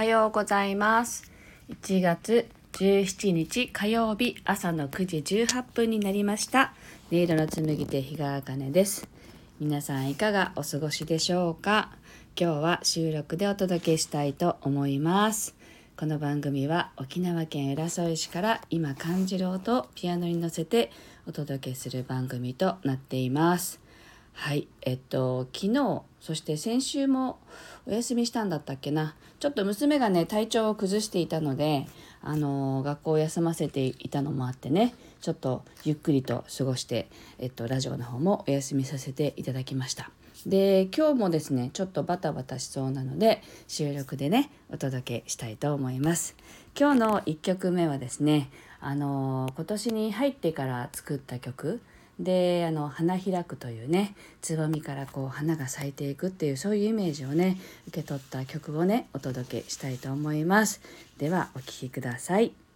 おはようございます。1月17日火曜日朝の9時18分になりました。音色の紡手日川茜です。皆さんいかがお過ごしでしょうか？今日は収録でお届けしたいと思います。この番組は沖縄県浦添市から今感じる音をピアノに乗せてお届けする番組となっています。はいえっと昨日そして先週もお休みしたんだったっけな。ちょっと娘がね体調を崩していたのであの学校を休ませていたのもあってね。ちょっとゆっくりと過ごして、えっと、ラジオの方もお休みさせていただきました。で今日もですねちょっとバタバタしそうなので収録でねお届けしたいと思います。今日の1曲目はですねあの今年に入ってから作った曲。であの花開くというねつぼみからこう花が咲いていくっていうそういうイメージをね受け取った曲をねお届けしたいと思います。ではお聴きください。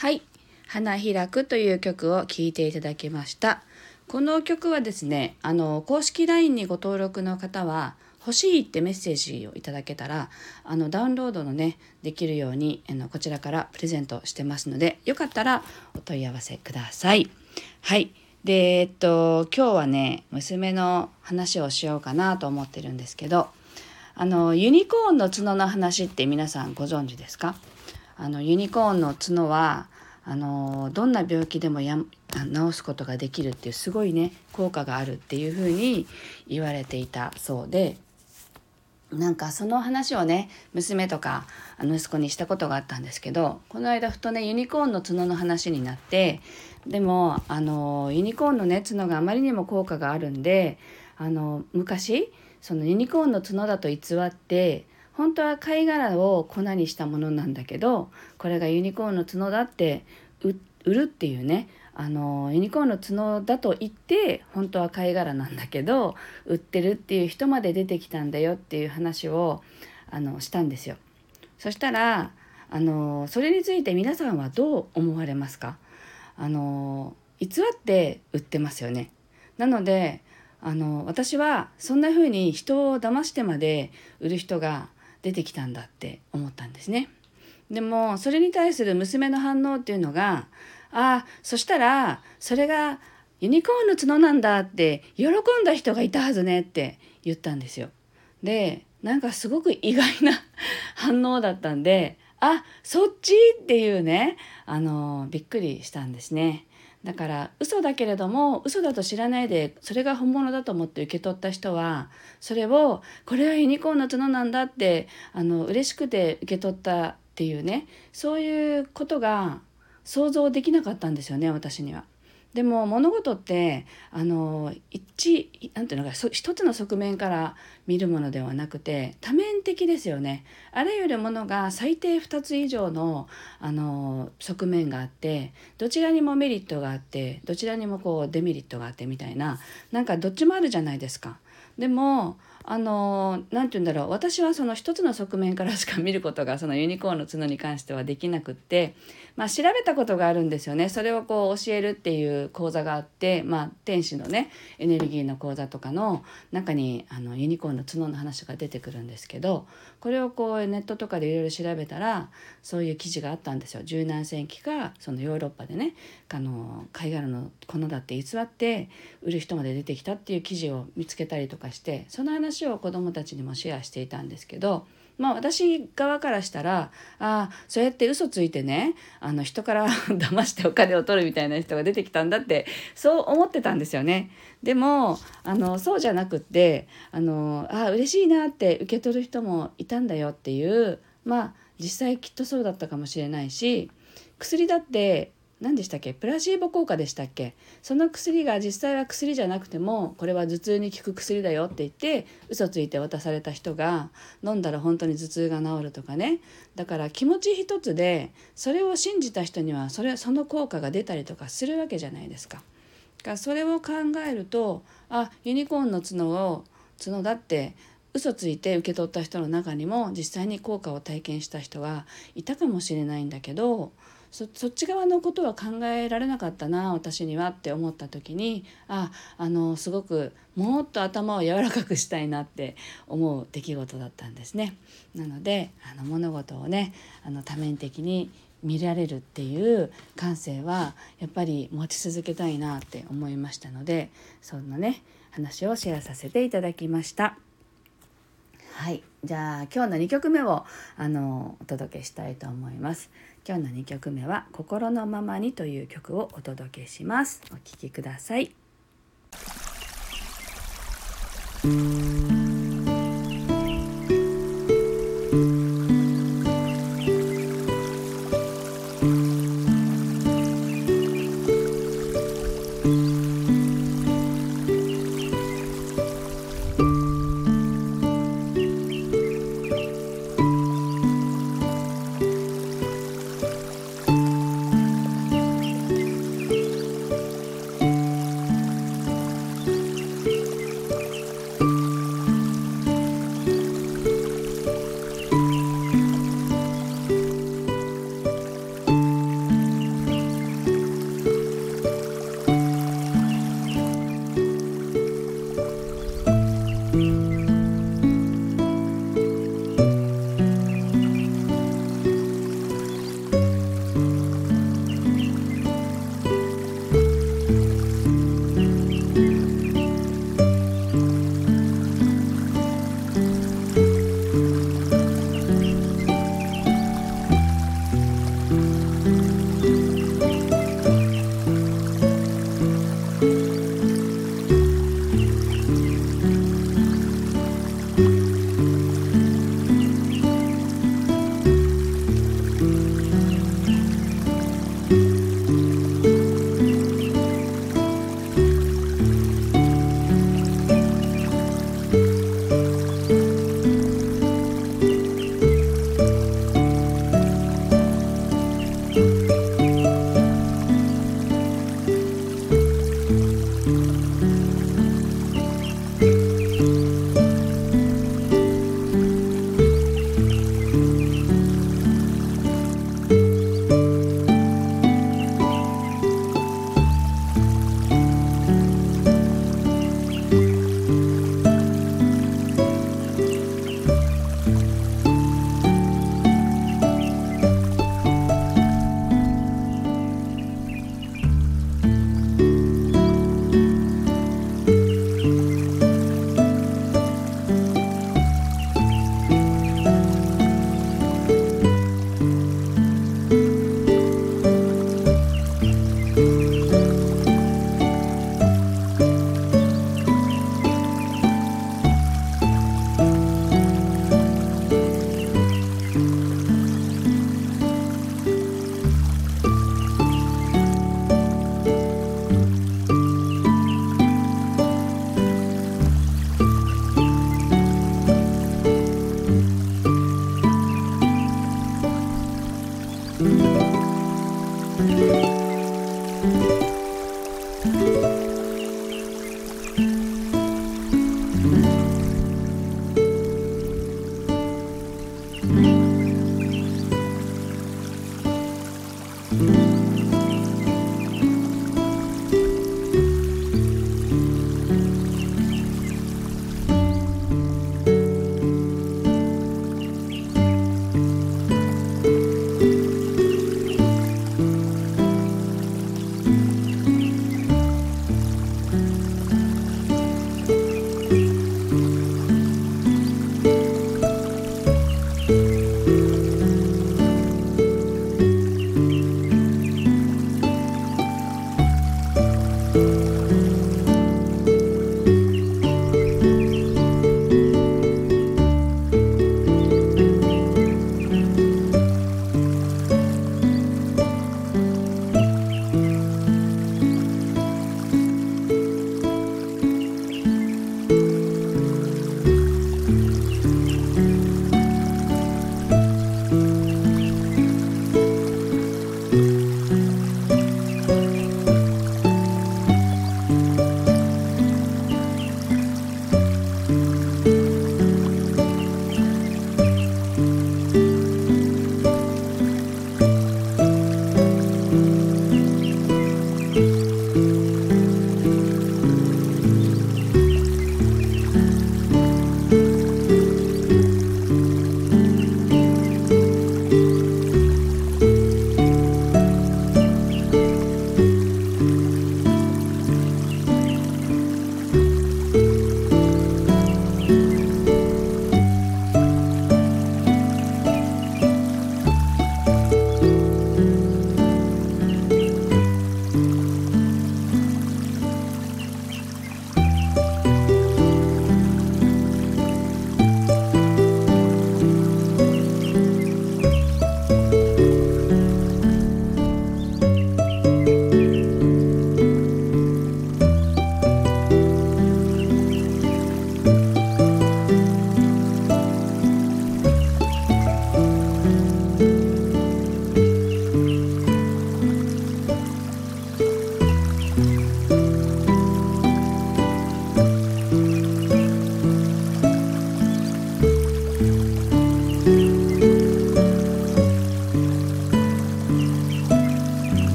はい「花開く」という曲を聴いていただきました。この曲はですねあの公式 LINE にご登録の方は欲しいってメッセージをいただけたらあのダウンロードのねできるようにあのこちらからプレゼントしてますのでよかったらお問い合わせください。はい。でえっと今日はね娘の話をしようかなと思ってるんですけどあのユニコーンの角の話って皆さんご存知ですか？あのユニコーンの角はあのどんな病気でもや治すことができるっていうすごいね効果があるっていうふうに言われていたそうでなんかその話をね娘とか息子にしたことがあったんですけどこの間ふとねユニコーンの角の話になってでもあのユニコーンのね角があまりにも効果があるんであの昔そのユニコーンの角だと偽って本当は貝殻を粉にしたものなんだけどこれがユニコーンの角だって売るっていうねあのユニコーンの角だと言って本当は貝殻なんだけど売ってるっていう人まで出てきたんだよっていう話をあのしたんですよ。そしたらあのそれについて皆さんはどう思われますか？あの偽って売ってますよね。なのであの私はそんな風に人を騙してまで売る人が出てきたんだって思ったんですね。でもそれに対する娘の反応っていうのが「ああそしたらそれがユニコーンの角なんだ」って喜んだ人がいたはずねって言ったんですよ。でなんかすごく意外な 反応だったんで「あそっち!」っていうねあのびっくりしたんですね。だから嘘だけれども嘘だと知らないでそれが本物だと思って受け取った人はそれをこれはユニコーンの角なんだってあの嬉しくて受け取ったっていうねそういうことが想像できなかったんですよね私には。でも物事ってあの一なんていうのか一つの側面から見るものではなくて多面的ですよね。あらゆるものが最低2つ以上のあの側面があってどちらにもメリットがあってどちらにもこうデメリットがあってみたいななんかどっちもあるじゃないですか。でもあの何て言うんだろう私はその一つの側面からしか見ることがそのユニコーンの角に関してはできなくって、まあ、調べたことがあるんですよねそれをこう教えるっていう講座があって、まあ、天使のねエネルギーの講座とかの中にあのユニコーンの角の話が出てくるんですけどこれをこうネットとかでいろいろ調べたらそういう記事があったんですよ。十何世紀かそのヨーロッパでねあの貝殻の粉だって偽って売る人まで出てきたっていう記事を見つけたりとかしてその話を子どもたちにもシェアしていたんですけど。まあ私側からしたらああそうやって嘘ついてねあの人から 騙してお金を取るみたいな人が出てきたんだってそう思ってたんですよね。でもあのそうじゃなくってあのあ嬉しいなって受け取る人もいたんだよっていうまあ実際きっとそうだったかもしれないし薬だって何でしたっけ？プラシーボ効果でしたっけ？その薬が実際は薬じゃなくてもこれは頭痛に効く薬だよって言って嘘ついて渡された人が飲んだら本当に頭痛が治るとかね。だから気持ち一つでそれを信じた人にはそれその効果が出たりとかするわけじゃないですか。かそれを考えるとあユニコーンの角を角だって嘘ついて受け取った人の中にも実際に効果を体験した人はいたかもしれないんだけどそっち側のことは考えられなかったな私にはって思った時にああのすごくもっと頭を柔らかくしたいなって思う出来事だったんですね。なのであの物事をねあの多面的に見られるっていう感性はやっぱり持ち続けたいなって思いましたのでそんなね話をシェアさせていただきました。はいじゃあ今日の2曲目をあのお届けしたいと思います。今日の2曲目は「心のままに」という曲をお届けします。お聴きください。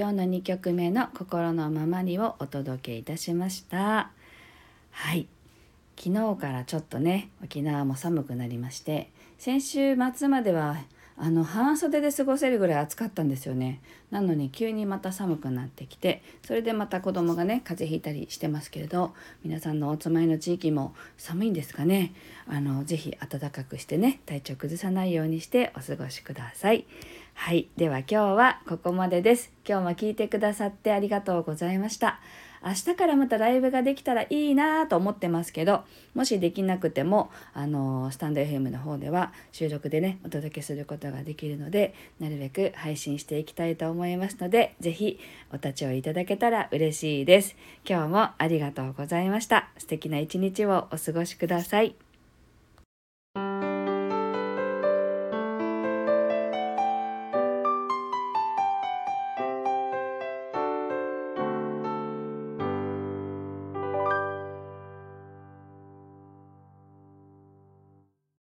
今日の2曲目の「心のままに」をお届けいたしました。はい。昨日からちょっとね沖縄も寒くなりまして先週末まではあの半袖で過ごせるぐらい暑かったんですよね。なのに急にまた寒くなってきてそれでまた子供がね風邪ひいたりしてますけれど皆さんのお住まいの地域も寒いんですかね。あのぜひ暖かくしてね体調崩さないようにしてお過ごしください。はい。では今日はここまでです。今日も聞いてくださってありがとうございました。明日からまたライブができたらいいなと思ってますけどもしできなくてもあのスタンド FM の方では収録でねお届けすることができるのでなるべく配信していきたいと思いますので是非お立ち寄りいただけたら嬉しいです。今日もありがとうございました。素敵な一日をお過ごしください。